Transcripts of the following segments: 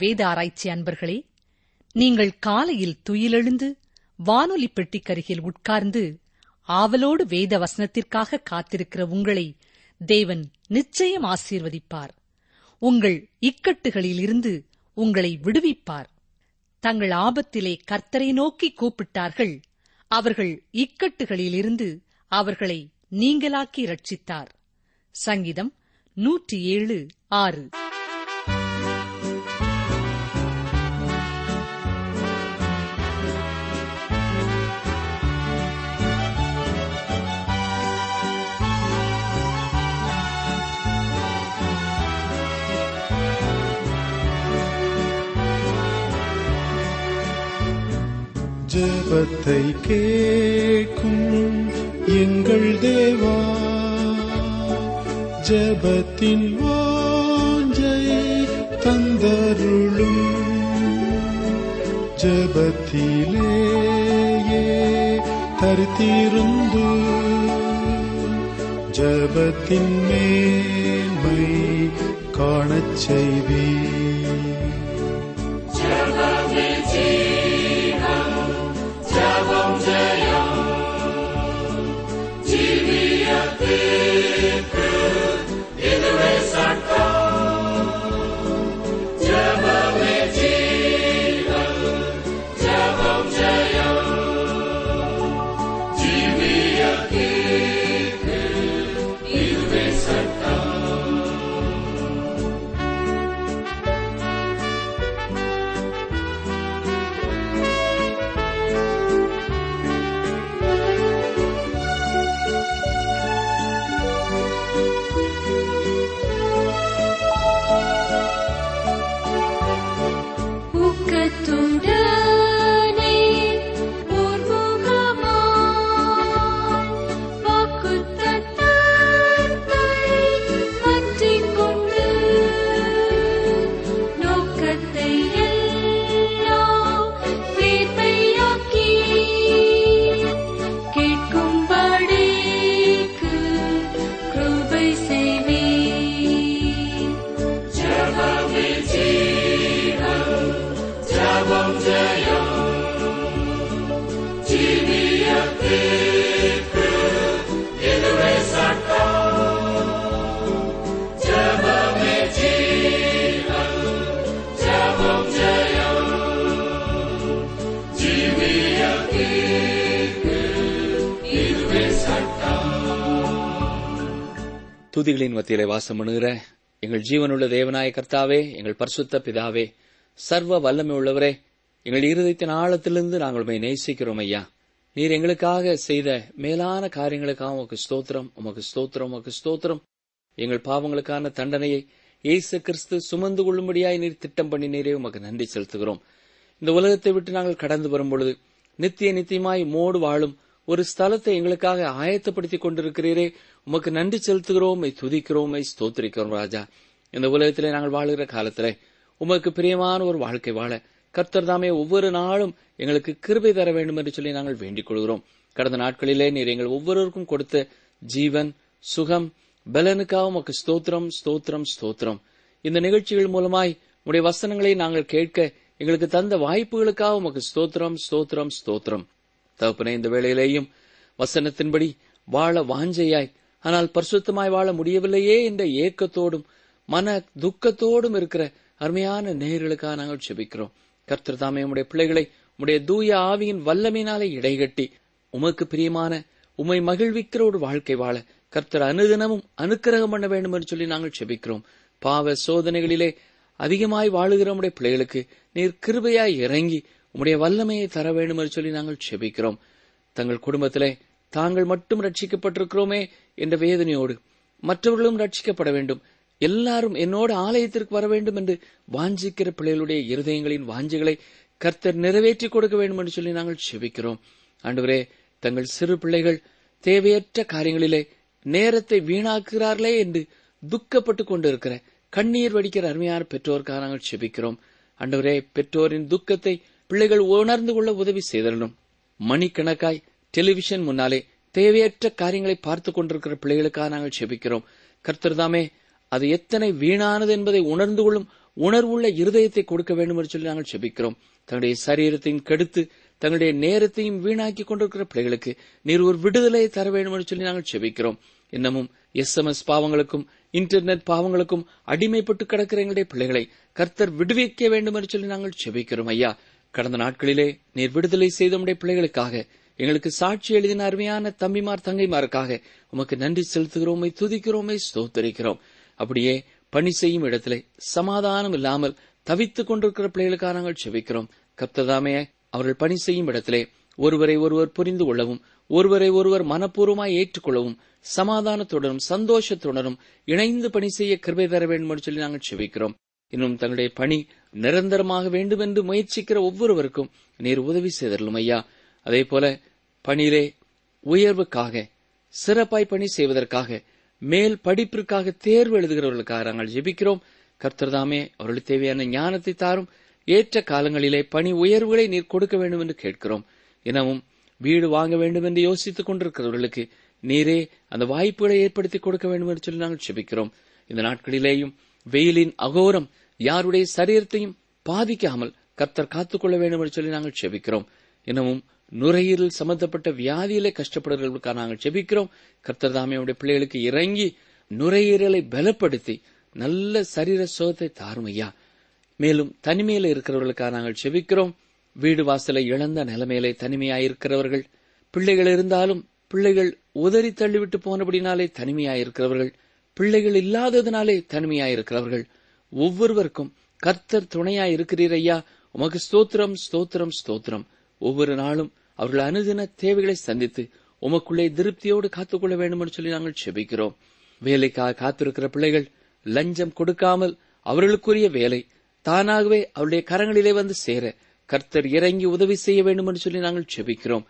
வேத ஆராய்ச்சி அன்பர்களே நீங்கள் காலையில் துயிலெழுந்து வானொலி பெட்டிக்கருகில் உட்கார்ந்து ஆவலோடு வேத வசனத்திற்காக காத்திருக்கிற உங்களை தேவன் நிச்சயம் ஆசீர்வதிப்பார். உங்கள் இக்கட்டுகளில் இருந்து உங்களை விடுவிப்பார். தங்கள் ஆபத்திலே கர்த்தரை நோக்கி கூப்பிட்டார்கள் அவர்கள் இக்கட்டுகளிலிருந்து அவர்களை நீங்களாக்கி ரட்சித்தார் சங்கீதம் நூற்றி ஏழு ஆறு. ஜெபத்தை கேட்கும் எங்கள் தேவா ஜெபத்தின் வாஞ்சை தந்தருளும். ஜபத்திலேயே தரித்திருந்து ஜபத்தின் மேன்மை காணச் செய்வீர். மத்தியிலே வாசம் பண்ணுகிற எங்கள் ஜீவனுள்ள தேவநாய கர்த்தாவே எங்கள் பரிசுத்த பிதாவே சர்வ வல்லமை உள்ளவரே எங்கள் இருதயத்தின் ஆழத்திலிருந்து நாங்கள் உண்மை நேசிக்கிறோம் ஐயா. நீர் எங்களுக்காக செய்த மேலான காரியங்களுக்காக உமக்கு ஸ்தோத்திரம் உமக்கு ஸ்தோத்திரம் உமக்கு ஸ்தோத்திரம். எங்கள் பாவங்களுக்கான தண்டனையை இயேசு கிறிஸ்து சுமந்து கொள்ளும்படியாய் நீர் திட்டம் பண்ணினீரே உமக்கு நன்றி செலுத்துகிறோம். இந்த உலகத்தை விட்டு நாங்கள் கடந்து வரும்பொழுது நித்திய நித்தியமாய் மோடு வாழும் ஒரு ஸ்தலத்தை எங்களுக்காக ஆயத்தப்படுத்திக் கொண்டிருக்கிறீரே. உமக்கு நன்றி செலுத்துகிறோம். துதிக்கிறோம். ஸ்தோத்திரிக்கிறோம் ராஜா. இந்த உலகத்திலே நாங்கள் வாழுகிற காலத்திலே உமக்கு பிரியமான ஒரு வாழ்க்கை வாழ கர்த்தர் தாமே ஒவ்வொரு நாளும் எங்களுக்கு கிருபை தர வேண்டும் என்று சொல்லி நாங்கள் வேண்டிக் கொள்கிறோம். கடந்த நாட்களிலே நீர் எங்கள் ஒவ்வொருவருக்கும் கொடுத்த ஜீவன் சுகம் பலனுக்காக உமக்கு ஸ்தோத்திரம் ஸ்தோத்திரம் ஸ்தோத்திரம். இந்த நிகழ்ச்சிகள் மூலமாய் உடைய வசனங்களை நாங்கள் கேட்க எங்களுக்கு தந்த வாய்ப்புகளுக்காக உமக்கு ஸ்தோத்திரம் ஸ்தோத்திரம் ஸ்தோத்திரம். தகப்பனே இந்த வேளையிலேயும் வசனத்தின்படி வாழ வாஞ்சையாய். ஆனால் பரிசுத்தமாய் வாழ முடியவில்லையே என்ற ஏக்கத்தோடும் மன துக்கத்தோடும் இருக்கிற அருமையான நேயர்களுக்காக நாங்கள் செபிக்கிறோம் கர்த்தர் தாமே உடைய பிள்ளைகளை உடைய தூய ஆவியின் வல்லமையினாலே இடைகட்டி உமக்கு பிரியமான உமை மகிழ்விக்கிற ஒரு வாழ்க்கை வாழ கர்த்தர் அனுதினமும் அனுக்கிரகம் பண்ண வேண்டும் என்று சொல்லி நாங்கள் செபிக்கிறோம் பாவ சோதனைகளிலே அதிகமாய் வாழுகிற உடைய பிள்ளைகளுக்கு நீர் கிருபையாய் இறங்கி உம்முடைய வல்லமையை தர வேண்டும் என்று சொல்லி நாங்கள் செபிக்கிறோம். தங்கள் குடும்பத்திலே தாங்கள் மட்டும் ரட்சிக்கப்பட்டிருக்கிறோமே என்ற வேதனையோடு மற்றவர்களும் ரட்சிக்கப்பட வேண்டும். எல்லாரும் என்னோட ஆலயத்திற்கு வர வேண்டும் என்று வாஞ்சிக்கிற பிள்ளைகளுடைய இருதயங்களின் வாஞ்சிகளை கர்த்தர் நிறைவேற்றி கொடுக்க வேண்டும் என்று சொல்லி நாங்கள் செபிக்கிறோம். ஆண்டவரே தங்கள் சிறு பிள்ளைகள் தேவையற்ற காரியங்களிலே நேரத்தை வீணாக்குகிறார்களே என்று துக்கப்பட்டுக் கொண்டிருக்கிற கண்ணீர் வடிக்கிற அருமையான பெற்றோருக்காக நாங்கள் செபிக்கிறோம். அண்டவரே பெற்றோரின் துக்கத்தை பிள்ளைகள் உணர்ந்து கொள்ள உதவி செய்தரணும் மணிக்கணக்காய் டெலிவிஷன் முன்னாலே தேவையற்ற காரியங்களை பார்த்துக் கொண்டிருக்கிற பிள்ளைகளுக்காக நாங்கள் செபிக்கிறோம். கர்த்தர்தாமே அது எத்தனை வீணானது என்பதை உணர்ந்து கொள்ளும் உணர்வுள்ள இருதயத்தை கொடுக்க வேண்டும் என்று சொல்லி நாங்கள் செபிக்கிறோம். தங்களுடைய சரீரத்தையும் கெடுத்து தங்களுடைய நேரத்தையும் வீணாக்கி கொண்டிருக்கிற பிள்ளைகளுக்கு நீர் ஒரு விடுதலையை தர வேண்டும் என்று சொல்லி நாங்கள் செபிக்கிறோம். இன்னமும் எஸ்எம்எஸ் பாவங்களுக்கும் இன்டர்நெட் பாவங்களுக்கும் அடிமைப்பட்டு கிடக்கிற எங்களுடைய பிள்ளைகளை கர்த்தர் விடுவிக்க வேண்டும் என்று சொல்லி நாங்கள் செபிக்கிறோம் ஐயா. கடந்த நாட்களிலே நீர் விடுதலை செய்த பிள்ளைகளுக்காக எங்களுக்கு சாட்சி எழுதின அருமையான தம்பிமார் தங்கைமாருக்காக உமக்கு நன்றி செலுத்துகிறோமை துதிக்கிறோமை ஸ்தோத்தரிக்கிறோம். அப்படியே பணி செய்யும் இடத்திலே சமாதானம் இல்லாமல் தவித்துக் கொண்டிருக்கிற பிள்ளைகளுக்காக நாங்கள் செவிக்கிறோம் கப்ததாமே அவர்கள் பணி செய்யும் இடத்திலே ஒருவரை ஒருவர் புரிந்து கொள்ளவும் ஒருவரை ஒருவர் மனப்பூர்வமாய் ஏற்றுக்கொள்ளவும் சமாதானத்துடனும் சந்தோஷத்துடனும் இணைந்து பணி செய்ய கிருபை தர வேண்டும் என்று சொல்லி நாங்கள் செவிக்கிறோம் இன்னும் தங்களுடைய பணி நிரந்தரமாக வேண்டும் என்று முயற்சிக்கிற ஒவ்வொருவருக்கும் நீர் உதவி செய்தரலும் ஐயா. அதே போல பணியிலே உயர்வுக்காக சிறப்பாய் பணி செய்வதற்காக மேல் படிப்பிற்காக தேர்வு எழுதுகிறவர்களுக்காக நாங்கள் ஜெபிக்கிறோம். கர்த்தர்தாமே அவர்களுக்கு தேவையான ஞானத்தை தாரும். ஏற்ற காலங்களிலே பணி உயர்வுகளை நீர் கொடுக்க வேண்டும் என்று கேட்கிறோம். எனவும் வீடு வாங்க வேண்டும் என்று யோசித்துக் கொண்டிருக்கிறவர்களுக்கு நீரே அந்த வாய்ப்புகளை ஏற்படுத்தி கொடுக்க வேண்டும் என்று சொல்லி நாங்கள் செபிக்கிறோம் இந்த நாட்களிலேயும் வெயிலின் அகோரம் யாருடைய சரீரத்தையும் பாதிக்காமல் கர்த்தர் காத்துக்கொள்ள வேண்டும் என்று சொல்லி நாங்கள் செபிக்கிறோம். எனவும் நுரையீரல் சம்பந்தப்பட்ட வியாதியிலே கஷ்டப்படுறவர்களுக்காக நாங்கள் செபிக்கிறோம். கர்த்தர் தாமே அவருடைய பிள்ளைகளுக்கு இறங்கி நுரையீரலை பலப்படுத்தி நல்ல சரீர சோகத்தை தாரும் ஐயா. மேலும் தனிமையில இருக்கிறவர்களுக்காக நாங்கள் செபிக்கிறோம். வீடு வாசலை இழந்த நிலைமையிலே தனிமையாயிருக்கிறவர்கள். பிள்ளைகள் இருந்தாலும் பிள்ளைகள் உதறி தள்ளிவிட்டு போனபடினாலே தனிமையாயிருக்கிறவர்கள். பிள்ளைகள் இல்லாததினாலே தனிமையாயிருக்கிறவர்கள். ஒவ்வொருவருக்கும் கர்த்தர் துணையாயிருக்கிறீர் ஐயா. உமக்கு ஸ்தோத்திரம் ஸ்தோத்திரம் ஸ்தோத்திரம். ஒவ்வொரு நாளும் அவர்கள் அனுதின தேவைகளை சந்தித்து உமக்குள்ளே திருப்தியோடு காத்துக்கொள்ள வேண்டும் என்று சொல்லி நாங்கள் செபிக்கிறோம். வேலைக்காக காத்திருக்கிற பிள்ளைகள் லஞ்சம் கொடுக்காமல் அவர்களுக்குரிய வேலை தானாகவே அவருடைய கரங்களிலே வந்து சேர கர்த்தர் இறங்கி உதவி செய்ய வேண்டும் என்று சொல்லி நாங்கள் செபிக்கிறோம்.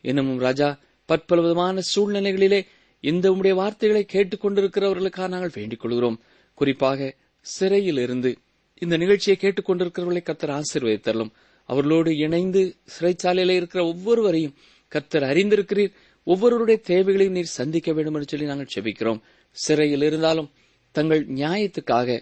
இன்னமும் ராஜா பற்பல விதமான சூழ்நிலைகளிலே இந்த உடைய வார்த்தைகளை கேட்டுக்கொண்டிருக்கிறவர்களுக்காக நாங்கள் வேண்டிக் கொள்கிறோம். குறிப்பாக சிறையில் இருந்து இந்த நிகழ்ச்சியை கேட்டுக்கொண்டிருக்கிறவர்களை கத்தர் ஆசீர்வதித்தரலும். அவர்களோடு இணைந்து சிறைச்சாலையில இருக்கிற ஒவ்வொருவரையும் கத்தர் அறிந்திருக்கிறீர். ஒவ்வொருவருடைய தேவைகளையும் நீர் சந்திக்க வேண்டும் என்று சொல்லி நாங்கள் செபிக்கிறோம். சிறையில் இருந்தாலும் தங்கள் நியாயத்துக்காக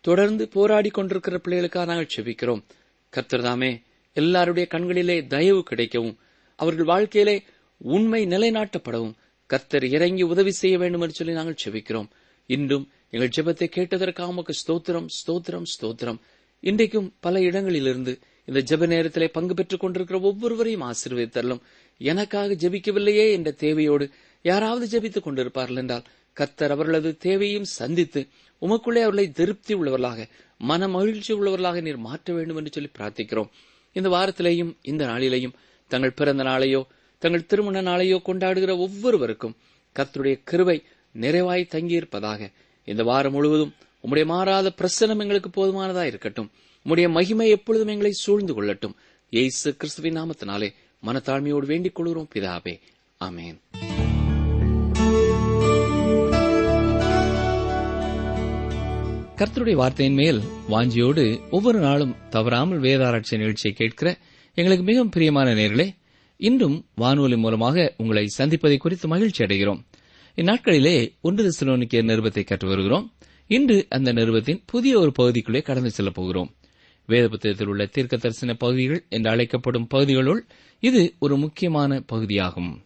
தொடர்ந்து போராடி கொண்டிருக்கிற பிள்ளைகளுக்காக நாங்கள் செபிக்கிறோம். கர்த்தர் தாமே எல்லாருடைய கண்களிலே தயவு கிடைக்கவும் அவர்கள் வாழ்க்கையிலே உண்மை நிலைநாட்டப்படவும் கர்த்தர் இறங்கி உதவி செய்ய வேண்டும் என்று சொல்லி நாங்கள் செபிக்கிறோம். இன்றும் எங்கள் ஜெபத்தை கேட்டதற்காக உமக்கு ஸ்தோத்திரம் ஸ்தோத்திரம் ஸ்தோத்திரம். இன்றைக்கும் பல இடங்களிலிருந்து இந்த ஜெப நேரத்திலே பங்கு பெற்றுக் கொண்டிருக்கிற ஒவ்வொருவரையும் ஆசீர்வதித்தரலும் எனக்காக ஜெபிக்கவில்லையே என்ற தேவையோடு யாராவது ஜெபித்துக் கொண்டிருப்பார்கள் என்றால் கர்த்தர் அவர்களது தேவையும் சந்தித்து உமக்குள்ளே அவர்களை திருப்தி உள்ளவர்களாக மன மகிழ்ச்சி உள்ளவர்களாக நீர் மாற்ற வேண்டும் என்று சொல்லி பிரார்த்திக்கிறோம். இந்த வாரத்திலேயும் இந்த நாளிலேயும் தங்கள் பிறந்த நாளையோ தங்கள் திருமண நாளையோ கொண்டாடுகிற ஒவ்வொருவருக்கும் கர்த்தருடைய கிருவை நிறைவாய் தங்கியிருப்பதாக இந்த வாரம் முழுவதும் உம்முடைய மாறாத பிரசனம் எங்களுக்கு போதுமானதா இருக்கட்டும். உம்முடைய மகிமை எப்பொழுதும் எங்களை சூழ்ந்து கொள்ளட்டும். இயேசு கிறிஸ்துவின் நாமத்தினாலே மனத்தாழ்மையோடு வேண்டிக் கொள்கிறோம் பிதாவே. அமேன் கர்த்தருடைய வார்த்தையின் மேல் வாஞ்சியோடு ஒவ்வொரு நாளும் தவறாமல் வேதாராய்ச்சி நிகழ்ச்சியை கேட்கிற எங்களுக்கு மிகவும் பிரியமான நேர்களே இன்றும் வானொலி மூலமாக உங்களை சந்திப்பதை குறித்து மகிழ்ச்சி அடைகிறோம். இந்நாட்களிலே ஒன்று திசுலோனிக்கிய நிருபத்தை கற்று வருகிறோம். இன்று அந்த நிருபத்தின் புதிய ஒரு பகுதிக்குள்ளே கடந்து செல்லப் போகிறோம். வேத புத்தகத்தில் உள்ள தீர்க்க தரிசன பகுதிகள் என்று அழைக்கப்படும் பகுதிகளுள் இது ஒரு முக்கியமான பகுதியாகும்.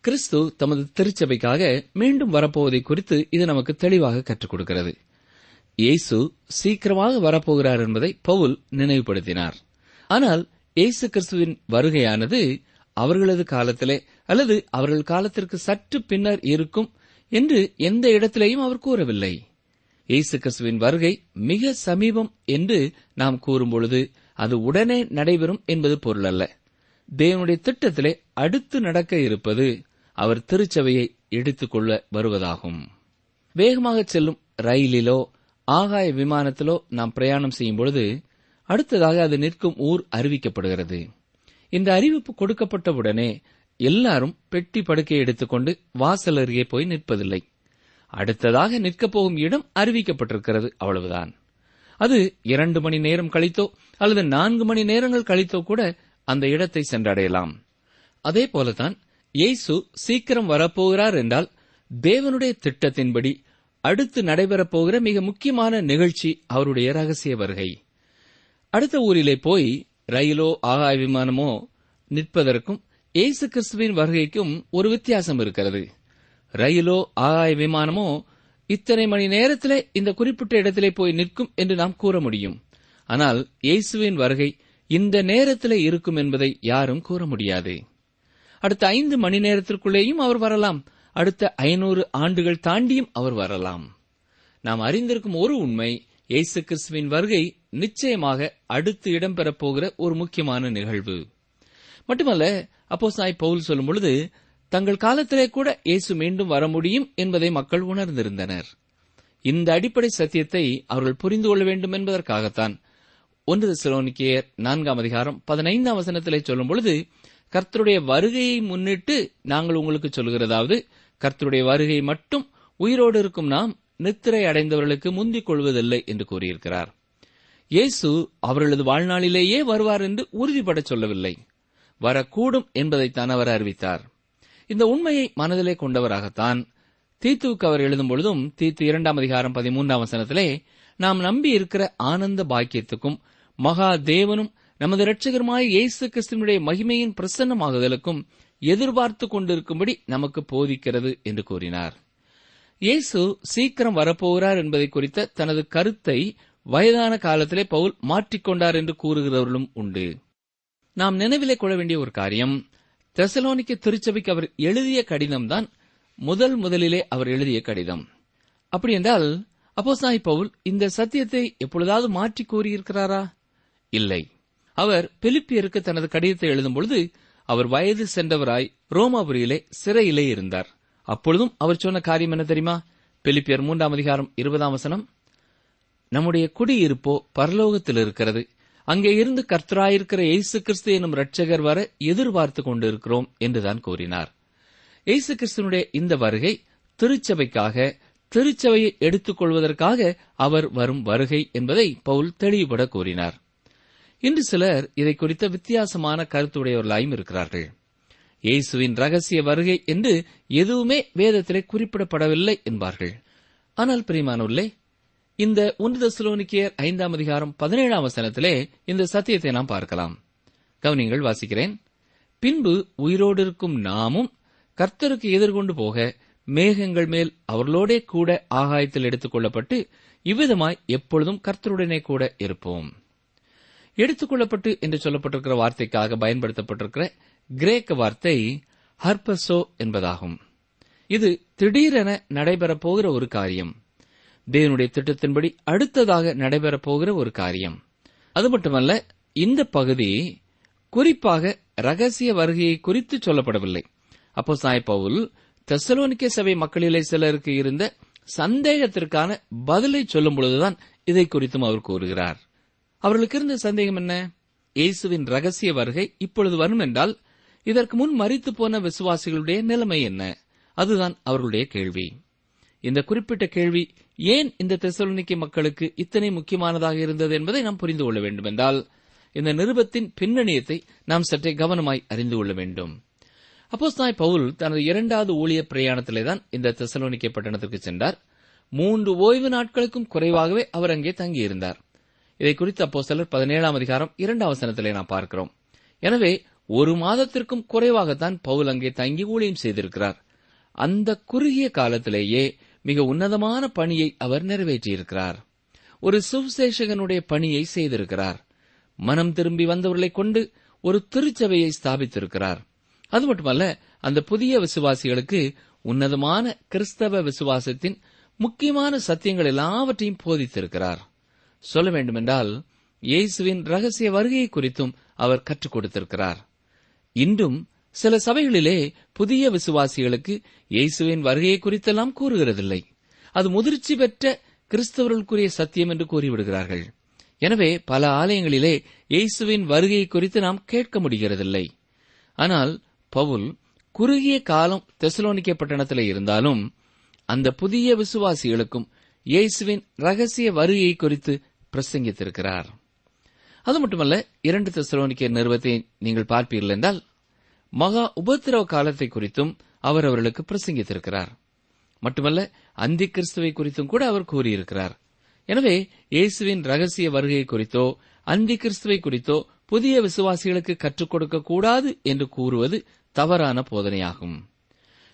கிறிஸ்து தமது திருச்சபைக்காக மீண்டும் வரப்போவதை குறித்து இது நமக்கு தெளிவாக கற்றுக் கொடுக்கிறது. இயேசு சீக்கிரமாக வரப்போகிறார் என்பதை பவுல் நினைவுபடுத்தினார். ஆனால் இயேசு கிறிஸ்துவின் வருகையானது அவர்களது காலத்திலே அல்லது அவர்கள் காலத்திற்கு சற்று பின்னர் இருக்கும் என்று எந்த இடத்திலேயும் அவர் கூறவில்லை. இயேசு கிறிஸ்துவின் வருகை மிக சமீபம் என்று நாம் கூறும்பொழுது அது உடனே நடைபெறும் என்பது பொருள் அல்ல தேவனுடைய திட்டத்திலே அடுத்து நடக்க இருப்பது அவர் திருச்சபையை எடுத்துக்கொள்ள வருவதாகும். வேகமாக செல்லும் ரயிலிலோ ஆகாய விமானத்திலோ நாம் பிரயாணம் செய்யும் பொழுது அடுத்ததாக அது நிற்கும் ஊர் அறிவிக்கப்படுகிறது. இந்த அறிவிப்பு கொடுக்கப்பட்டவுடனே எல்லாரும் பெட்டி படுக்கையை எடுத்துக்கொண்டு வாசல் அருகே போய் நிற்பதில்லை. அடுத்ததாக நிற்கப் போகும் இடம் அறிவிக்கப்பட்டிருக்கிறது. அவ்வளவுதான். அது இரண்டு மணி நேரம் கழித்தோ அல்லது நான்கு மணி நேரங்கள் கழித்தோ கூட அந்த இடத்தை சென்றடையலாம். அதே போலதான் இயேசு சீக்கிரம் வரப்போகிறார் என்றால் தேவனுடைய திட்டத்தின்படி அடுத்து நடைபெறப் போகிற மிக முக்கியமான நிகழ்ச்சி அவருடைய ரகசிய வருகை. அடுத்த ஊரிலே போய் ரயிலோ ஆகாய விமானமோ நிற்பதற்கும் இயேசு கிறிஸ்துவின் வருகைக்கும் ஒரு வித்தியாசம் இருக்கிறது. ரயிலோ ஆகாய விமானமோ இத்தனை மணி நேரத்திலே இந்த குறிப்பிட்ட இடத்திலே போய் நிற்கும் என்று நாம் கூற முடியும். ஆனால் இயேசுவின் வருகை இந்த நேரத்திலே இருக்கும் என்பதை யாரும் கூற முடியாது. அடுத்த ஐந்து மணி நேரத்திற்குள்ளேயும் அவர் வரலாம். அடுத்த ஐநூறு ஆண்டுகள் தாண்டியும் அவர் வரலாம். நாம் அறிந்திருக்கும் ஒரு உண்மை இயேசு கிறிஸ்துவின் வருகை நிச்சயமாக அடுத்து இடம்பெறப் போகிற ஒரு முக்கியமான நிகழ்வு. மட்டுமல்ல அப்போ சாய் பவுல் சொல்லும் பொழுது தங்கள் காலத்திலே கூட இயேசு மீண்டும் வர முடியும் என்பதை மக்கள் உணர்ந்திருந்தனர். இந்த அடிப்படை சத்தியத்தை அவர்கள் புரிந்து கொள்ள வேண்டும் என்பதற்காகத்தான். ஒன்று சிலோனிக்கேயர் நான்காம் அதிகாரம் பதினைந்தாம் வசனத்திலே சொல்லும் பொழுது கர்த்தருடைய வருகையை முன்னிட்டு நாங்கள் உங்களுக்கு சொல்கிறதாவது கர்த்தருடைய வருகை மட்டும் உயிரோடு இருக்கும் நாம் நித்திரை அடைந்தவர்களுக்கு முந்திக் கொள்வதில்லை என்று கூறியிருக்கிறார். இயேசு அவர்களது வாழ்நாளிலேயே வருவார் என்று உறுதிபட சொல்லவில்லை. வரக்கூடும் என்பதைத்தான் அவர் அறிவித்தார். இந்த உண்மையை மனதிலே கொண்டவராகத்தான் தீத்துவுக்கு அவர் எழுதும் பொழுதும் தீத்து இரண்டாம் அதிகாரம் பதிமூன்றாம் வசனத்திலே நாம் நம்பி இருக்கிற ஆனந்த பாக்கியத்துக்கும் மகா தேவனும் நமது இரட்சகருமாய் இயேசு கிறிஸ்துவனுடைய மகிமையின் பிரசன்னமாகுதலுக்கும் எதிர்பார்த்து கொண்டிருக்கும்படி நமக்கு போதிக்கிறது என்று கூறினார். இயேசு சீக்கிரம் வரப்போகிறார் என்பதை குறித்த தனது கருத்தை வயதான காலத்திலே பவுல் மாற்றிக்கொண்டார் என்று கூறுகிறவர்களும் உண்டு. நாம் நினைவிலே கொள்ள வேண்டிய ஒரு காரியம் தெசலோனிக்கு திருச்சபைக்கு அவர் எழுதிய கடிதம்தான் முதல் முதலிலே அவர் எழுதிய கடிதம். அப்படி என்றால் அப்போ சாய் பவுல் இந்த சத்தியத்தை எப்பொழுதாவது மாற்றி கூறியிருக்கிறாரா? இல்லை. அவர் பிலிப்பியருக்கு தனது கடிதத்தை எழுதும் பொழுது அவர் வயது சென்றவராய் ரோமாபுரியிலே சிறையிலே இருந்தார். அப்பொழுதும் அவர் சொன்ன காரியம் என்ன தெரியுமா? பிலிப்பியர் மூன்றாம் அதிகாரம் இருபதாம் வசனம் நம்முடைய குடியிருப்போ பரலோகத்தில் இருக்கிறது அங்கே இருந்து கர்த்தராயிருக்கிற இயேசு கிறிஸ்து எனும் ரட்சகர் வர எதிர்பார்த்து கொண்டிருக்கிறோம் என்றுதான் கூறினார். இயேசு கிறிஸ்துனுடைய இந்த வருகை திருச்சபைக்காக திருச்சபையை எடுத்துக் கொள்வதற்காக அவர் வரும் வருகை என்பதை பவுல் தெளிவுபட கூறினார். இன்று சிலர் இதை குறித்த வித்தியாசமான கருத்துடையவர்களாயும் இருக்கிறார்கள். இயேசுவின் ரகசிய வருகை என்று எதுவுமே வேதத்திலே குறிப்பிடப்படவில்லை என்பார்கள். ஆனால் பிரியமானவர்களே இந்த ஒன்று தசுலோனிக்கியர் ஐந்தாம் அதிகாரம் பதினேழாம் வசனத்திலே இந்த சத்தியத்தை நாம் பார்க்கலாம். கவனிங்கள் வாசிக்கிறேன். பின்பு உயிரோடு இருக்கும் நாமும் கர்த்தருக்கு எதிர்கொண்டு போக மேகங்கள் மேல் அவர்களோடே கூட ஆகாயத்தில் எடுத்துக் கொள்ளப்பட்டு இவ்விதமாய் எப்பொழுதும் கர்த்தருடனே கூட இருப்போம். எடுத்துக்கொள்ளப்பட்டு என்று சொல்லப்பட்டிருக்கிற வார்த்தைக்காக பயன்படுத்தப்பட்டிருக்கிற கிரேக்க வார்த்தை ஹர்பசோ என்பதாகும். இது திடீரென நடைபெறப் போகிற ஒரு காரியம். தேவனுடைய திட்டத்தின்படி அடுத்ததாக நடைபெறப் போகிற ஒரு காரியம். அது மட்டுமல்ல இந்த பகுதி குறிப்பாக ரகசிய வருகையை குறித்து சொல்லப்படவில்லை. அப்போ சாய் பவுல் தெசலோனிக்க சபை மக்களிலே சிலருக்கு இருந்த சந்தேகத்திற்கான பதிலை சொல்லும் பொழுதுதான் இதை குறித்தும் அவர் கூறுகிறார். அவர்களுக்கு இருந்த சந்தேகம் என்ன? இயேசுவின் ரகசிய வருகை இப்பொழுது வரும் என்றால் இதற்கு முன் மறித்து போன விசுவாசிகளுடைய நிலைமை என்ன? அதுதான் அவர்களுடைய கேள்வி. இந்த குறிப்பிட்ட கேள்வி ஏன் இந்த தெசலோனிக்க மக்களுக்கு இத்தனை முக்கியமானதாக இருந்தது என்பதை நாம் புரிந்து கொள்ள வேண்டும் என்றால் இந்த நிருபத்தின் பின்னணியத்தை நாம் சற்றே கவனமாய் அறிந்து கொள்ள வேண்டும். அப்போஸ் நாய் பவுல் தனது இரண்டாவது ஊழிய பிரயாணத்திலே தான் இந்த தெசலோனிக்க பட்டணத்திற்கு சென்றார். மூன்று ஓய்வு நாட்களுக்கும் குறைவாகவே அவர் அங்கே தங்கியிருந்தார். இதை குறித்து அப்போ சிலர் பதினேழாம் அதிகாரம் இரண்டாம் வசனத்திலே நாம் பார்க்கிறோம். எனவே ஒரு மாதத்திற்கும் குறைவாகத்தான் பவுல் அங்கே தங்கி ஊழியம் செய்திருக்கிறார். அந்த குறுகிய காலத்திலேயே மிக உன்னதமான பணியை அவர் நிறைவேற்றியிருக்கிறார். ஒரு சுவிசேஷகனுடைய பணியை செய்திருக்கிறார். மனம் திரும்பி வந்தவர்களை கொண்டு ஒரு திருச்சபையை ஸ்தாபித்திருக்கிறார். அது மட்டுமல்ல அந்த புதிய விசுவாசிகளுக்கு உன்னதமான கிறிஸ்தவ விசுவாசத்தின் முக்கியமான சத்தியங்கள் எல்லாவற்றையும் போதித்திருக்கிறார். சொல்ல வேண்டுமென்றால் இயேசுவின் ரகசிய வருகையை குறித்தும் அவர் கற்றுக் கொடுத்திருக்கிறார். இன்றும் சில சபைகளிலே புதிய விசுவாசிகளுக்கு இயேசுவின் வருகையை குறித்தெல்லாம் கூறுகிறதில்லை. அது முதிர்ச்சி பெற்ற கிறிஸ்தவர்களுக்குரிய சத்தியம் என்று கூறிவிடுகிறார்கள். எனவே பல ஆலயங்களிலே இயேசுவின் வருகை குறித்து நாம் கேட்க முடிகிறதில்லை. ஆனால் பவுல் குறுகிய காலம் தெசலோனிக்க பட்டணத்தில் இருந்தாலும் அந்த புதிய விசுவாசிகளுக்கும் இயேசுவின் ரகசிய வருகை குறித்து பிரசங்கித்திருக்கிறார். அது மட்டுமல்ல இரண்டு தெசலோனிக்க நிறுவத்தை நீங்கள் பார்ப்பீர்கள் என்றால் மகா உபத்திரவ காலத்தை குறித்தும் அவர் அவர்களுக்கு பிரசங்கித்திருக்கிறார். மட்டுமல்ல அந்தி கிறிஸ்துவை குறித்தும் கூட அவர் கூறியிருக்கிறார். எனவே இயேசுவின் ரகசிய வருகை குறித்தோ அந்தி கிறிஸ்துவை குறித்தோ புதிய விசுவாசிகளுக்கு கற்றுக் கொடுக்க கூடாது என்று கூறுவது தவறான போதனையாகும்.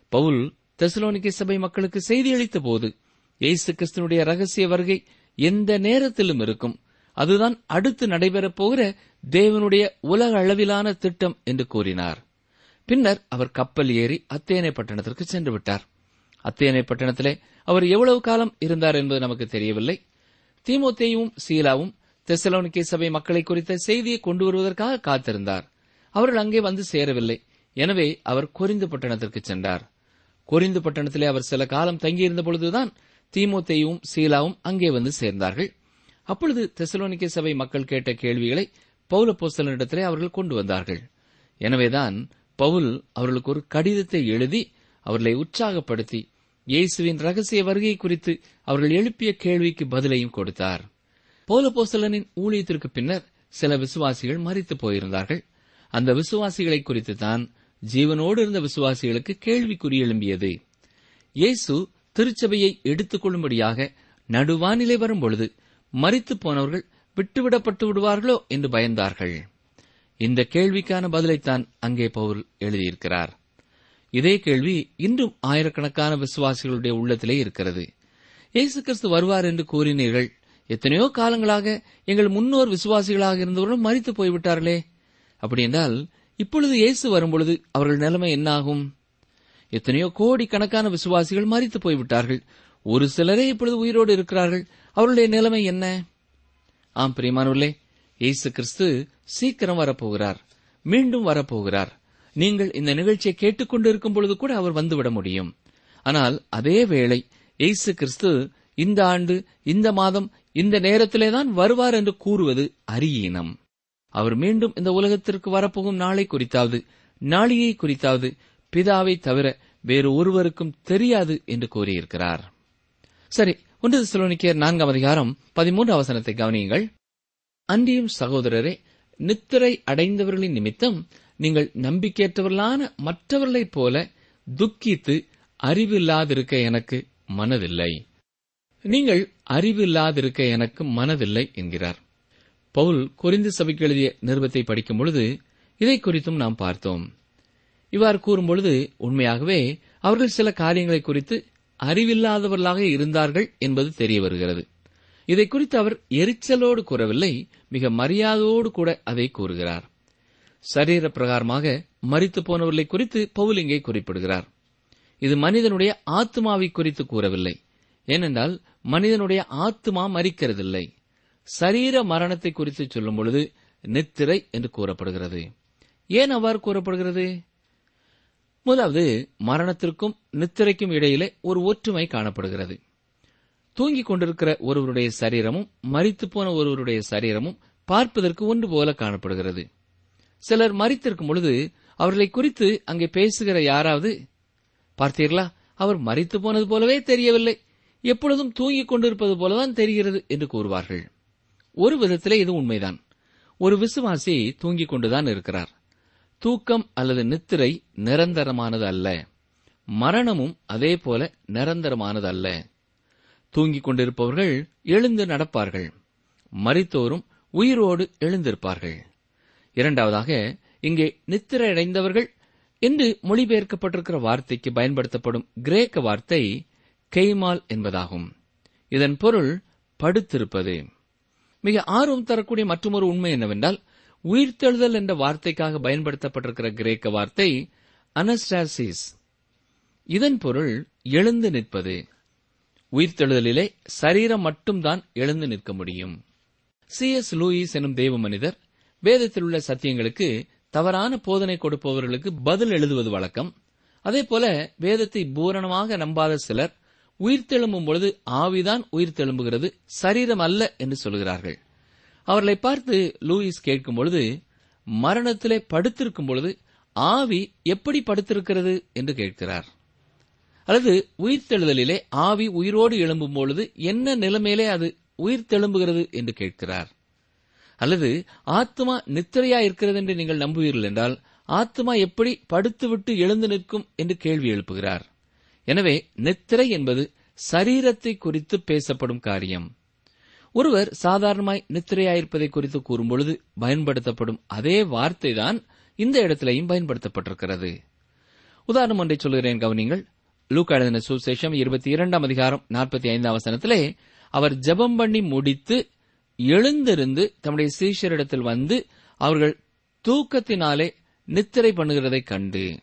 பவுல் தெசலோனிக்க சபை மக்களுக்கு செய்தி அளித்த போது இயேசு கிறிஸ்துனுடைய ரகசிய வருகை எந்த நேரத்திலும் இருக்கும். அதுதான் அடுத்து நடைபெறப் போகிற தேவனுடைய உலக அளவிலான திட்டம் என்று கூறினார். பின்னர் அவர் கப்பல் ஏறி அத்தேனை பட்டணத்திற்கு சென்று விட்டார். அத்தேனை பட்டணத்திலே அவர் எவ்வளவு காலம் இருந்தார் என்பது நமக்கு தெரியவில்லை. தீமோத்தேயும் சீலாவும் தெசலோனிக்கே சபை மக்களை குறித்த செய்தியை கொண்டு வருவதற்காக காத்திருந்தார். அவர்கள் அங்கே வந்து சேரவில்லை. எனவே அவர் கொரிந்து பட்டணத்திற்கு சென்றார். கொரிந்து பட்டணத்திலே அவர் சில காலம் தங்கியிருந்த பொழுதுதான் தீமோத்தேயும் சீலாவும் அங்கே வந்து சேர்ந்தார்கள். அப்பொழுது தெசலோனிக்கே சபை மக்கள் கேட்ட கேள்விகளை பவுல போஸ்தலனிடத்திலே அவர்கள் கொண்டு வந்தார்கள். எனவேதான் பவுல் அவர்களுக்கு ஒரு கடிதத்தை எழுதி அவர்களை உற்சாகப்படுத்தி இயேசுவின் ரகசிய வருகை குறித்து அவர்கள் எழுப்பிய கேள்விக்கு பதிலையும் கொடுத்தார். போலபோசலனின் ஊழியத்திற்கு பின்னர் சில விசுவாசிகள் மறித்து போயிருந்தார்கள். அந்த விசுவாசிகளை குறித்து தான் ஜீவனோடு இருந்த விசுவாசிகளுக்கு கேள்விக்குறி எழும்பியது. இயேசு திருச்சபையை எடுத்துக் கொள்ளும்படியாக நடுவானிலை வரும்பொழுது மறித்து போனவர்கள் விட்டுவிடப்பட்டு விடுவார்களோ என்று பயந்தார்கள். இந்த கேள்விக்கான பதிலைத்தான் அங்கே பவுல் எழுதியிருக்கிறார். இதே கேள்வி இன்றும் ஆயிரக்கணக்கான விசுவாசிகளுடைய உள்ளத்திலே இருக்கிறது. இயேசு கிறிஸ்து வருவார் என்று கூறினீர்கள். எத்தனையோ காலங்களாக எங்கள் முன்னோர் விசுவாசிகளாக இருந்தவர்களும் மறித்து போய்விட்டார்களே. அப்படி என்றால் இப்பொழுது இயேசு வரும்பொழுது அவர்கள் நிலைமை என்னாகும்? எத்தனையோ கோடிக்கணக்கான விசுவாசிகள் மறித்து போய்விட்டார்கள். ஒரு சிலரே இப்பொழுது உயிரோடு இருக்கிறார்கள். அவர்களுடைய நிலைமை என்ன? ஆம் பிரியமானவர்களே இயேசு கிறிஸ்து சீக்கிரம் வரப்போகிறார் மீண்டும் வரப்போகிறார். நீங்கள் இந்த நிகழ்ச்சியை கேட்டுக்கொண்டிருக்கும் பொழுது கூட அவர் வந்துவிட முடியும். ஆனால் அதே வேளை இயேசு கிறிஸ்து இந்த ஆண்டு இந்த மாதம் இந்த நேரத்திலேதான் வருவார் என்று கூறுவது அரியீனம். அவர் மீண்டும் இந்த உலகத்திற்கு வரப்போகும் நாளை குறித்தாவது நாளியை குறித்தாவது பிதாவை தவிர வேறு ஒருவருக்கும் தெரியாது என்று கூறியிருக்கிறார். சரி ஒன்று சிலோனிக்கேர் நான்காம் அதிகாரம் பதிமூன்று அவசரத்தை கவனியுங்கள். அன்றியும் சகோதரரே நித்திரை அடைந்தவர்களின் நிமித்தம் நீங்கள் நம்பிக்கையற்றவர்களான மற்றவர்களைப் போல துக்கித்து அறிவில்லாதிருக்க எனக்கு மனதில்லை. நீங்கள் அறிவில்லாதிருக்க எனக்கு மனதில்லை என்கிறார். பவுல் குறிந்து சபைக்கு எழுதிய நிருபத்தை படிக்கும் பொழுது இதை குறித்தும் நாம் பார்த்தோம். இவ்வாறு கூறும்பொழுது உண்மையாகவே அவர்கள் சில காரியங்களை குறித்து அறிவில்லாதவர்களாக இருந்தார்கள் என்பது தெரிய வருகிறது. இதை குறித்து அவர் எரிச்சலோடு கூறவில்லை மிக மரியாதையோடு கூட அதை கூறுகிறார். சரீர பிரகாரமாக மறித்து போனவர்களை குறித்து பவுல் இங்கே குறிப்பிடுகிறார். இது மனிதனுடைய ஆத்மாவை குறித்து கூறவில்லை. ஏனென்றால் மனிதனுடைய ஆத்மா மறிக்கிறதில்லை சரீர மரணத்தை குறித்து சொல்லும் பொழுது நித்திரை என்று கூறப்படுகிறது. ஏன் அவ்வாறு கூறப்படுகிறது? முதலாவது மரணத்திற்கும் நித்திரைக்கும் இடையிலே ஒரு ஒற்றுமை காணப்படுகிறது. தூங்கிக் கொண்டிருக்கிற ஒருவருடைய சரீரமும் மறித்து போன ஒருவருடைய சரீரமும் பார்ப்பதற்கு ஒன்று போல காணப்படுகிறது. சிலர் மறித்திருக்கும் பொழுது அவர்களை குறித்து அங்கே பேசுகிற யாராவது பார்த்தீர்களா? அவர் மறித்து போனது போலவே தெரியவில்லை. எப்பொழுதும் தூங்கிக் கொண்டிருப்பது போலதான் தெரிகிறது என்று கூறுவார்கள். ஒரு விதத்திலே இது உண்மைதான். ஒரு விசுவாசி தூங்கிக் கொண்டுதான் இருக்கிறார். தூக்கம் அல்லது நித்திரை நிரந்தரமானது அல்ல. மரணமும் அதே போல நிரந்தரமானது அல்ல. தூங்கிக் கொண்டிருப்பவர்கள் எழுந்து நடப்பார்கள். மறித்தோரும் உயிரோடு எழுந்திருப்பார்கள். இரண்டாவதாக இங்கே நித்திரையடைந்தவர்கள் என்று மொழிபெயர்க்கப்பட்டிருக்கிற வார்த்தைக்கு பயன்படுத்தப்படும் கிரேக்க வார்த்தை கெய்மால் என்பதாகும். இதன் பொருள் படுத்திருப்பது. மிக ஆர்வம் தரக்கூடிய மற்றொரு உண்மை என்னவென்றால் உயிர்த்தெழுதல் என்ற வார்த்தைக்காக பயன்படுத்தப்பட்டிருக்கிற கிரேக்க வார்த்தை அனஸ்டாசிஸ். இதன் பொருள் எழுந்து நிற்பது. உயிர்த்தெழுதலிலே சரீரம் மட்டும்தான் எழுந்து நிற்க முடியும். சி. எஸ். லூயிஸ் எனும் தெய்வ மனிதர் வேதத்தில் உள்ள சத்தியங்களுக்கு தவறான போதனை கொடுப்பவர்களுக்கு பதில் எழுதுவது வழக்கம். அதே போல வேதத்தை பூரணமாக நம்பாத சிலர் உயிர்த்தெழும்பும் பொழுது ஆவிதான் உயிர்த்தெழும்புகிறது சரீரம் அல்ல என்று சொல்கிறார்கள். அவர்களை பார்த்து லூயிஸ் கேட்கும் பொழுது மரணத்திலே படுத்திருக்கும் பொழுது ஆவி எப்படி படுத்திருக்கிறது என்று கேட்கிறார். அல்லது உயிர்த்தெழுதலிலே ஆவி உயிரோடு எழும்பும் பொழுது என்ன நிலைமையிலே அது உயிர்த்தெழும்புகிறது என்று கேட்கிறார். அல்லது ஆத்மா நித்திரையா இருக்கிறது என்று நீங்கள் நம்புவீர்கள் என்றால் ஆத்மா எப்படி படுத்துவிட்டு எழுந்து நிற்கும் என்று கேள்வி எழுப்புகிறார். எனவே நித்திரை என்பது சரீரத்தை குறித்து பேசப்படும் காரியம். ஒருவர் சாதாரணமாய் நித்திரையாயிருப்பதை குறித்து கூறும்பொழுது பயன்படுத்தப்படும் அதே வார்த்தைதான் இந்த இடத்திலையும் பயன்படுத்தப்பட்டிருக்கிறது. உதாரணம் ஒன்றை சொல்கிறேன் கவனிங்கள் லூக்கா எழுதின சுசேஷம் இருபத்தி இரண்டாம் அதிகாரம் நாற்பத்தி ஐந்தாம் வசனத்திலே அவர் ஜெபம் பண்ணி முடித்து எழுந்திருந்து தம்முடைய சீஷரிடத்தில் வந்து அவர்கள் தூக்கத்தினாலே நித்திரை பண்ணுகிறதைக் கண்டு.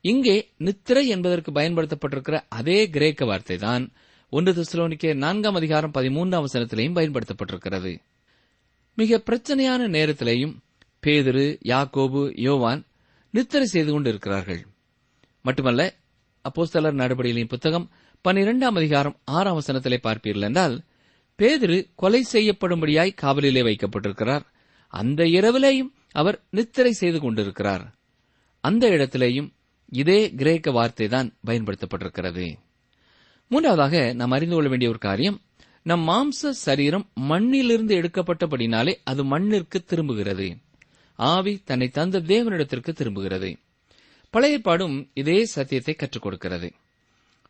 இங்கே நித்திரை என்பதற்கு பயன்படுத்தப்பட்டிருக்கிற அதே கிரேக்க வார்த்தை தான் ஒன்று திசுலோனிக்கே நான்காம் அதிகாரம் பதிமூன்றாம் வசனத்திலேயும் பயன்படுத்தப்பட்டிருக்கிறது. மிக பிரச்சனையான நேரத்திலேயும் பேதுரு யாக்கோபு யோவான் நித்திரை செய்து கொண்டிருக்கிறார்கள். மட்டுமல்ல அப்போஸ்தலர் நடவடிக்கையின் புத்தகம் பன்னிரெண்டாம் அதிகாரம் ஆறாம் வசனத்திலே பார்ப்பீர்கள் என்றால் பேதிரு கொலை செய்யப்படும்படியாய் காவலிலே வைக்கப்பட்டிருக்கிறார். அந்த இரவிலேயும் அவர் நித்திரை செய்து கொண்டிருக்கிறார். அந்த இடத்திலேயும் இதே கிரேக்க வார்த்தை தான் பயன்படுத்தப்பட்டிருக்கிறது. மூன்றாவதாக நாம் அறிந்து கொள்ள வேண்டிய ஒரு காரியம் நம் மாம்ச சரீரம் மண்ணிலிருந்து எடுக்கப்பட்டபடினாலே அது மண்ணிற்கு திரும்புகிறது. ஆவி தன்னை தந்த தேவனிடத்திற்கு திரும்புகிறது. பழைய பாடும் இதே சத்தியத்தை கற்றுக் கொடுக்கிறது.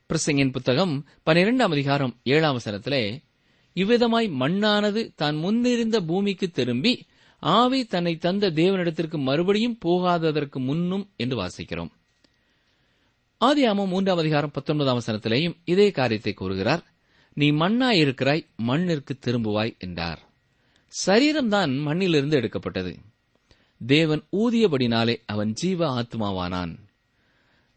பிரசங்கின் புத்தகம் பனிரெண்டாம் அதிகாரம் ஏழாம் வசனத்திலே இவ்விதமாய் மண்ணானது தான் முன்னிருந்த பூமிக்கு திரும்பி ஆவி தன்னை தந்த தேவனிடத்திற்கு மறுபடியும் போகாததற்கு முன்னும் என்று வாசிக்கிறோம். ஆதியாமம் மூன்றாம் அதிகாரம் பத்தொன்பதாம் வசனத்திலேயும் இதே காரியத்தை கூறுகிறார். நீ மண்ணாய் இருக்கிறாய் மண்ணிற்கு திரும்புவாய் என்றார். சரீரம்தான் மண்ணிலிருந்து எடுக்கப்பட்டது. தேவன் ஊதியபடினாலே அவன் ஜீவ ஆத்மாவானான்.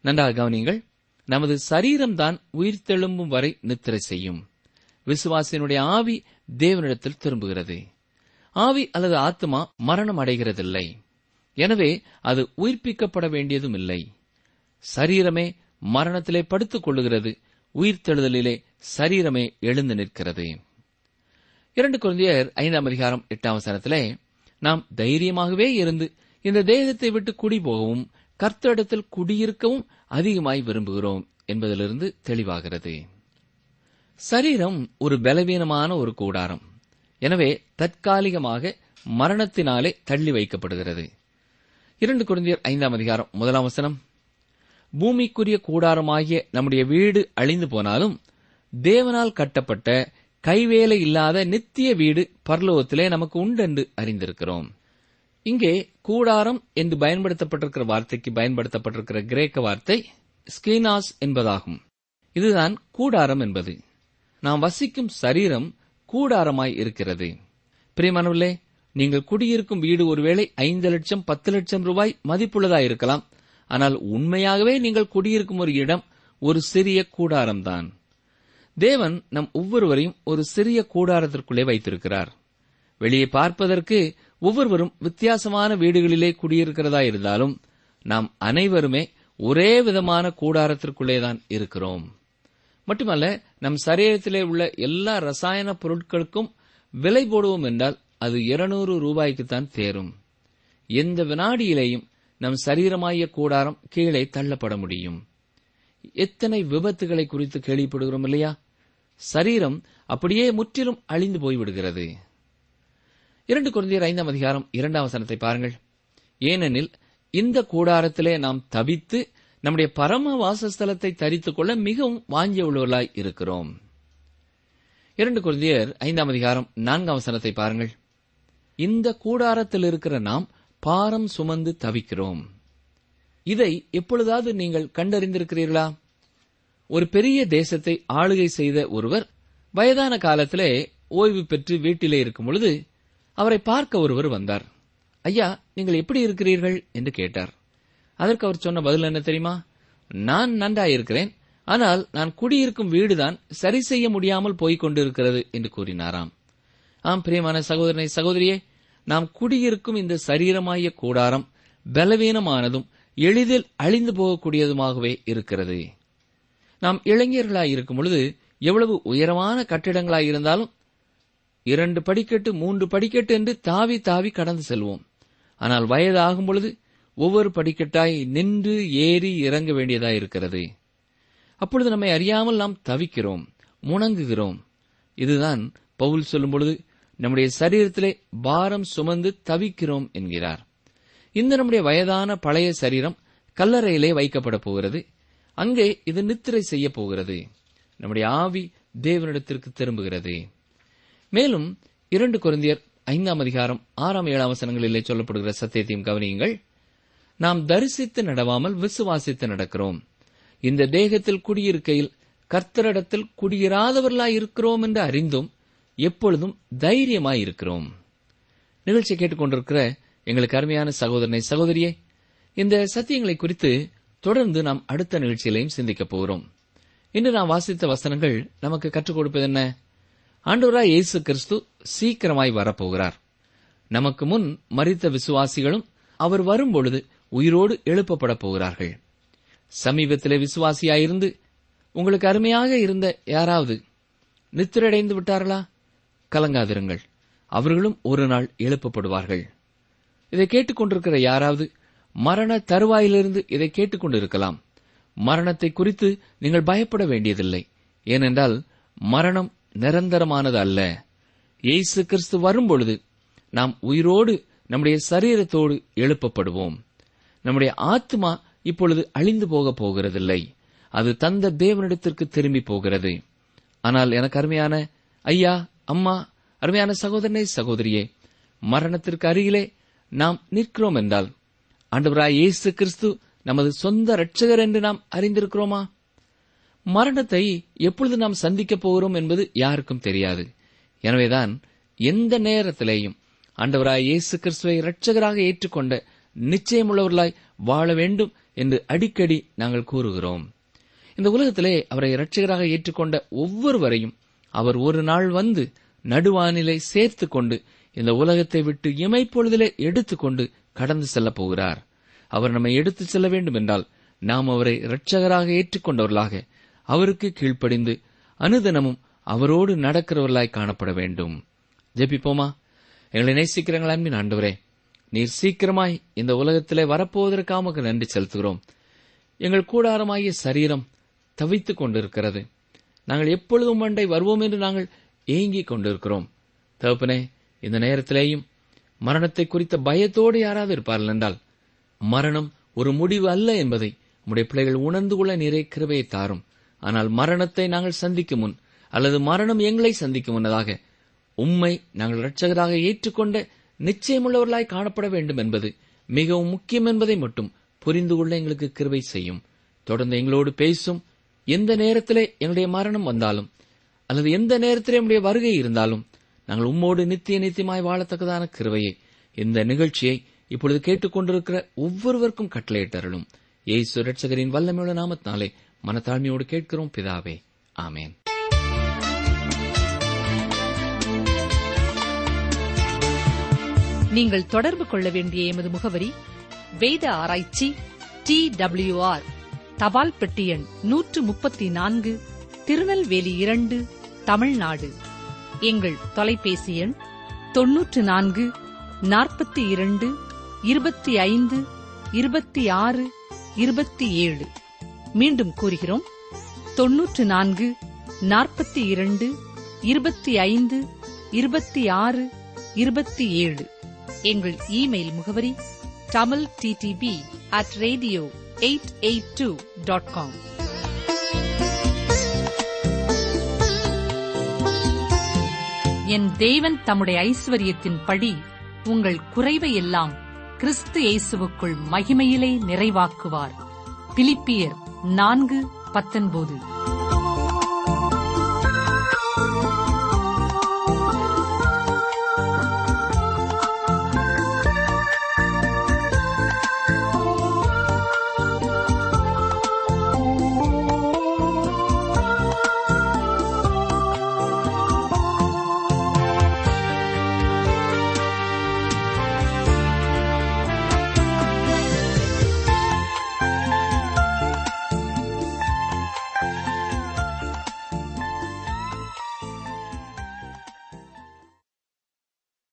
நன்றாக கவனிங்கள் நமது சரீரம்தான் உயிர்த்தெழும்பும் வரை நித்திரை செய்யும். விசுவாசினுடைய ஆவி தேவனிடத்தில் திரும்புகிறது. ஆவி அல்லது ஆத்மா மரணம் அடைகிறதில்லை. எனவே அது உயிர்ப்பிக்கப்பட வேண்டியதும் இல்லை. சரீரமே மரணத்திலே படுத்துக் கொள்ளுகிறது உயிர்த்தெழுதலிலே சரீரமே எழுந்து நிற்கிறது. இரண்டு குழந்தையர் ஐந்தாம் அதிகாரம் எட்டாம் வசனத்திலே நாம் தைரியமாகவே இருந்து இந்த தேகத்தை விட்டு குடி போகவும் கர்த்தரிடத்தில் குடியிருக்கவும் அதிகமாய் விரும்புகிறோம் என்பதிலிருந்து தெளிவாகிறது. சரீரம் ஒரு பலவீனமான ஒரு கூடாரம். எனவே தற்காலிகமாக மரணத்தினாலே தள்ளி வைக்கப்படுகிறது. இரண்டு குழந்தையர் ஐந்தாம் அதிகாரம் முதலாம் வசனம். பூமிக்குரிய கூடாரமாகிய நம்முடைய வீடு அழிந்து போனாலும் தேவனால் கட்டப்பட்ட கைவேலை இல்லாத நித்திய வீடு பரலோகத்திலே நமக்கு உண்டென்று அறிந்திருக்கிறோம். இங்கே கூடாரம் என்று பயன்படுத்தப்பட்டிருக்கிற வார்த்தைக்கு பயன்படுத்தப்பட்டிருக்கிற கிரேக்க வார்த்தை ஸ்கீனாஸ் என்பதாகும். இதுதான் கூடாரம் என்பது. நாம் வசிக்கும் சரீரம் கூடாரமாய் இருக்கிறது. பிரியமானவர்களே நீங்கள் குடியிருக்கும் வீடு ஒருவேளை ஐந்து லட்சம் பத்து லட்சம் ரூபாய் மதிப்புள்ளதாய் இருக்கலாம். ஆனால் உண்மையாகவே நீங்கள் குடியிருக்கும் ஒரு இடம் ஒரு சிறிய கூடாரம்தான். தேவன் நம் ஒவ்வொருவரையும் ஒரு சிறிய கூடாரத்திற்குள்ளே வைத்திருக்கிறார். வெளியே பார்ப்பதற்கு ஒவ்வொருவரும் வித்தியாசமான வீடுகளிலே குடியிருக்கிறதா இருந்தாலும் நாம் அனைவருமே ஒரே விதமான கூடாரத்திற்குள்ளேதான் இருக்கிறோம். மட்டுமல்ல நம் சரீரத்திலே உள்ள எல்லா ரசாயன பொருட்களுக்கும் விலை போடுவோம் என்றால் அது இருநூறு ரூபாய்க்குத்தான் தேரும். எந்த வினாடியிலேயும் நம் சரீரமாய கூடாரம் கீழே தள்ளப்பட முடியும். எத்தனை விபத்துகளை குறித்து கேள்விப்படுகிறோம் இல்லையா? சரீரம் அப்படியே முற்றிலும் அழிந்து போய்விடுகிறது. இரண்டு குழந்தையர் ஐந்தாம் அதிகாரம் இரண்டாம் வசனத்தை பாருங்கள். ஏனெனில் இந்த கூடாரத்திலே நாம் தவித்து நம்முடைய பரம வாசஸ்தலத்தை தரித்துக் கொள்ள மிகவும் வாஞ்சிய உள்ளவர்களாய் இருக்கிறோம். இரண்டு குழந்தையர் ஐந்தாம் அதிகாரம் நான்காம் வசனத்தை பாருங்கள். இந்த கூடாரத்தில் இருக்கிற நாம் பாரம் சுமந்து தவிக்கிறோம். இதை எப்பொழுதாவது நீங்கள் கண்டறிந்திருக்கிறீர்களா? ஒரு பெரிய தேசத்தை ஆளுகை செய்த ஒருவர் வயதான காலத்திலே ஓய்வு பெற்று வீட்டிலே இருக்கும் பொழுது அவரை பார்க்க ஒருவர் வந்தார். ஐயா நீங்கள் எப்படி இருக்கிறீர்கள்? என்று கேட்டார். அதற்கு அவர் சொன்ன பதில் என்ன தெரியுமா? நான் நன்றாயிருக்கிறேன். ஆனால் நான் குடியிருக்கும் வீடுதான் சரி செய்ய முடியாமல் போய்க் கொண்டிருக்கிறது என்று கூறினாராம். ஆம் பிரியமான சகோதரனை சகோதரியே நாம் குடியிருக்கும் இந்த சரீரமாய கூடாரம் பலவீனமானதும் எளிதில் அழிந்து போகக்கூடியதுமாகவே இருக்கிறது. நாம் இளைஞர்களாய் இருக்கும் பொழுது எவ்வளவு உயரமான கட்டிடங்களாய் இருந்தாலும் இரண்டு படிக்கட்டு மூன்று படிக்கட்டு என்று தாவி தாவி கடந்து செல்வோம். ஆனால் வயதாகும் பொழுது ஒவ்வொரு படிக்கட்டாய் நின்று ஏறி இறங்க வேண்டியதாய் இருக்கிறது. அப்பொழுது நம்மை அறியாமல் நாம் தவிக்கிறோம் முணங்குகிறோம். இதுதான் பவுல் சொல்லும் பொழுது நம்முடைய சரீரத்திலே பாரம் சுமந்து தவிக்கிறோம் என்கிறார். இந்த நம்முடைய வயதான பழைய சரீரம் கல்லறையிலே வைக்கப்பட போகிறது. அங்கே இது நித்திரை செய்ய போகிறது நம்முடைய ஆவி தேவனிடத்திற்கு திரும்புகிறது. மேலும் இரண்டு குருந்தியர் ஐந்தாம் அதிகாரம் ஆறாம் ஏழாம் வசனங்களிலே சொல்லப்படுகிற சத்தியத்தையும் கவனியுங்கள். நாம் தரிசித்து நடவாமல் விசுவாசித்து நடக்கிறோம். இந்த தேகத்தில் குடியிருக்கையில் கர்த்தரிடத்தில் குடியிராதவர்களாய் இருக்கிறோம் என்று அறிந்தும் எப்பொழுதும் தைரியமாய் இருக்கிறோம். நிகழ்ச்சி கேட்டுக்கொண்டிருக்கிற எங்களுக்கு அருமையான சகோதரனை சகோதரியே இந்த சத்தியங்களை குறித்து தொடர்ந்து நாம் அடுத்த நிகழ்ச்சியிலையும் சிந்திக்கப் போகிறோம். இன்று நாம் வாசித்த வசனங்கள் நமக்கு கற்றுக் கொடுப்பது என்ன? ஆண்டவராய் இயேசு கிறிஸ்து சீக்கிரமாய் வரப்போகிறார். நமக்கு முன் மறித்த விசுவாசிகளும் அவர் வரும்பொழுது உயிரோடு எழுப்பப்பட போகிறார்கள். சமீபத்திலே விசுவாசியாயிருந்து உங்களுக்கு அருமையாக இருந்த யாராவது நித்திரடைந்து விட்டார்களா? கலங்காதிருங்கள். அவர்களும் ஒரு நாள் எழுப்பப்படுவார்கள். இதை கேட்டுக்கொண்டிருக்கிற யாராவது மரண தருவாயிலிருந்து இதை கேட்டுக்கொண்டிருக்கலாம். மரணத்தை குறித்து நீங்கள் பயப்பட வேண்டியதில்லை. ஏனென்றால் மரணம் நிரந்தரமானது அல்ல. இயேசு கிறிஸ்து வரும்பொழுது நாம் உயிரோடு நம்முடைய சரீரத்தோடு எழுப்பப்படுவோம். நம்முடைய ஆத்மா இப்பொழுது அழிந்து போகப் போகிறதில்லை. அது தந்த தேவனிடத்திற்கு திரும்பி போகிறது. ஆனால் எனக்கு அருமையான ஐயா அம்மா அருமையான சகோதரனே சகோதரியே மரணத்திற்கு அருகிலே நாம் நிற்கிறோம் என்றால் ஆண்டவராய் இயேசு கிறிஸ்து நமது சொந்த ரட்சகர் என்று நாம் அறிந்திருக்கிறோமா? மரணத்தை எப்பொழுது நாம் சந்திக்கப் போகிறோம் என்பது யாருக்கும் தெரியாது. எனவேதான் எந்த நேரத்திலேயும் ஆண்டவராய் இயேசு கிறிஸ்துவை ரட்சகராக ஏற்றுக்கொண்ட நிச்சயமுள்ளவர்களாய் வாழ வேண்டும் என்று அடிக்கடி நாங்கள் கூறுகிறோம். இந்த உலகத்திலே அவரை இரட்சகராக ஏற்றுக்கொண்ட ஒவ்வொருவரையும் அவர் ஒரு நாள் வந்து நடுவானிலை சேர்த்து கொண்டு இந்த உலகத்தை விட்டு இமைப்பொழுதிலே எடுத்துக்கொண்டு கடந்து செல்லப் போகிறார். அவர் நம்மை எடுத்துச் செல்ல வேண்டும் என்றால் நாம் அவரை இரட்சகராக ஏற்றுக்கொண்டவர்களாக அவருக்கு கீழ்ப்படிந்து அனுதினமும் அவரோடு நடக்கிறவர்களாய் காணப்பட வேண்டும். ஜெபிப்போமா? எங்களை நேசிக்கிறங்களா அன்பின் ஆண்டவரே. நீர் சீக்கிரமாய் இந்த உலகத்திலே வரப்போவதற்காமக்கு நன்றி செலுத்துகிறோம். எங்கள் கூடாரமாகிய சரீரம் தவித்துக் கொண்டிருக்கிறது. நாங்கள் எப்பொழுதும் மண்டை வருவோம் என்று நாங்கள் ஏங்கிக் கொண்டிருக்கிறோம். தகப்பனே இந்த நேரத்திலேயும் மரணத்தை குறித்த பயத்தோடு யாராவது இருப்பார்கள் என்றால் மரணம் ஒரு முடிவு அல்ல என்பதை நம்முடைய பிள்ளைகள் உணர்ந்து கொள்ள நிறை கிருபையை தாரும். ஆனால் மரணத்தை நாங்கள் சந்திக்கும் முன் அல்லது மரணம் எங்களை சந்திக்கும் முன்னதாக உம்மை நாங்கள் இரட்சகராக ஏற்றுக்கொண்ட நிச்சயமுள்ளவர்களாய் காணப்பட வேண்டும் என்பது மிகவும் முக்கியம் என்பதை மட்டும் புரிந்து கொள்ள எங்களுக்கு கிருவை செய்யும். தொடர்ந்து எங்களோடு பேசும் எந்த நேரத்திலே எங்களுடைய மரணம் வந்தாலும் அல்லது எந்த நேரத்திலே நம்முடைய வருகை இருந்தாலும் நாங்கள் உம்மோடு நித்திய நித்தியமாய் வாழத்தக்கதான கிருவையை இந்த நிகழ்ச்சியை இப்பொழுது கேட்டுக்கொண்டிருக்கிற ஒவ்வொருவருக்கும் கட்டளையிட்டருளும். ஏசு ரட்சகரின் வல்லமையுள்ள நாமத்தினாலே மனத்தாழ்மையோடு கேட்கிறோம் பிதாவே. ஆமேன். நீங்கள் தொடர்பு கொள்ள வேண்டிய எமது முகவரி வேத ஆராய்ச்சி டி டபிள்யூ ஆர் தபால் பெட்டி எண் நூற்று முப்பத்தி நான்கு திருநெல்வேலி இரண்டு தமிழ்நாடு. எங்கள் தொலைபேசி எண் தொன்னூற்று நான்கு நாற்பத்தி இரண்டு இருபத்தி ஐந்து இருபத்தி ஆறு இருபத்தி ஏழு மீண்டும் கூறுகிறோம். தொன்னூற்று நான்கு நாற்பத்தி இரண்டு இருபத்தி ஐந்து இருபத்தி ஆறு இருபத்தி ஏழு எங்கள் இமெயில் முகவரி Tamil TDP at radio eight eight two dot com. என் தேவன் தம்முடைய ஐஸ்வர்யத்தின் படி உங்கள் குறைவை எல்லாம் கிறிஸ்து இயேசுவுக்குள் மகிமையிலே நிறைவாக்குவார். பிலிப்பியர் நான்கு பத்தொன்பது.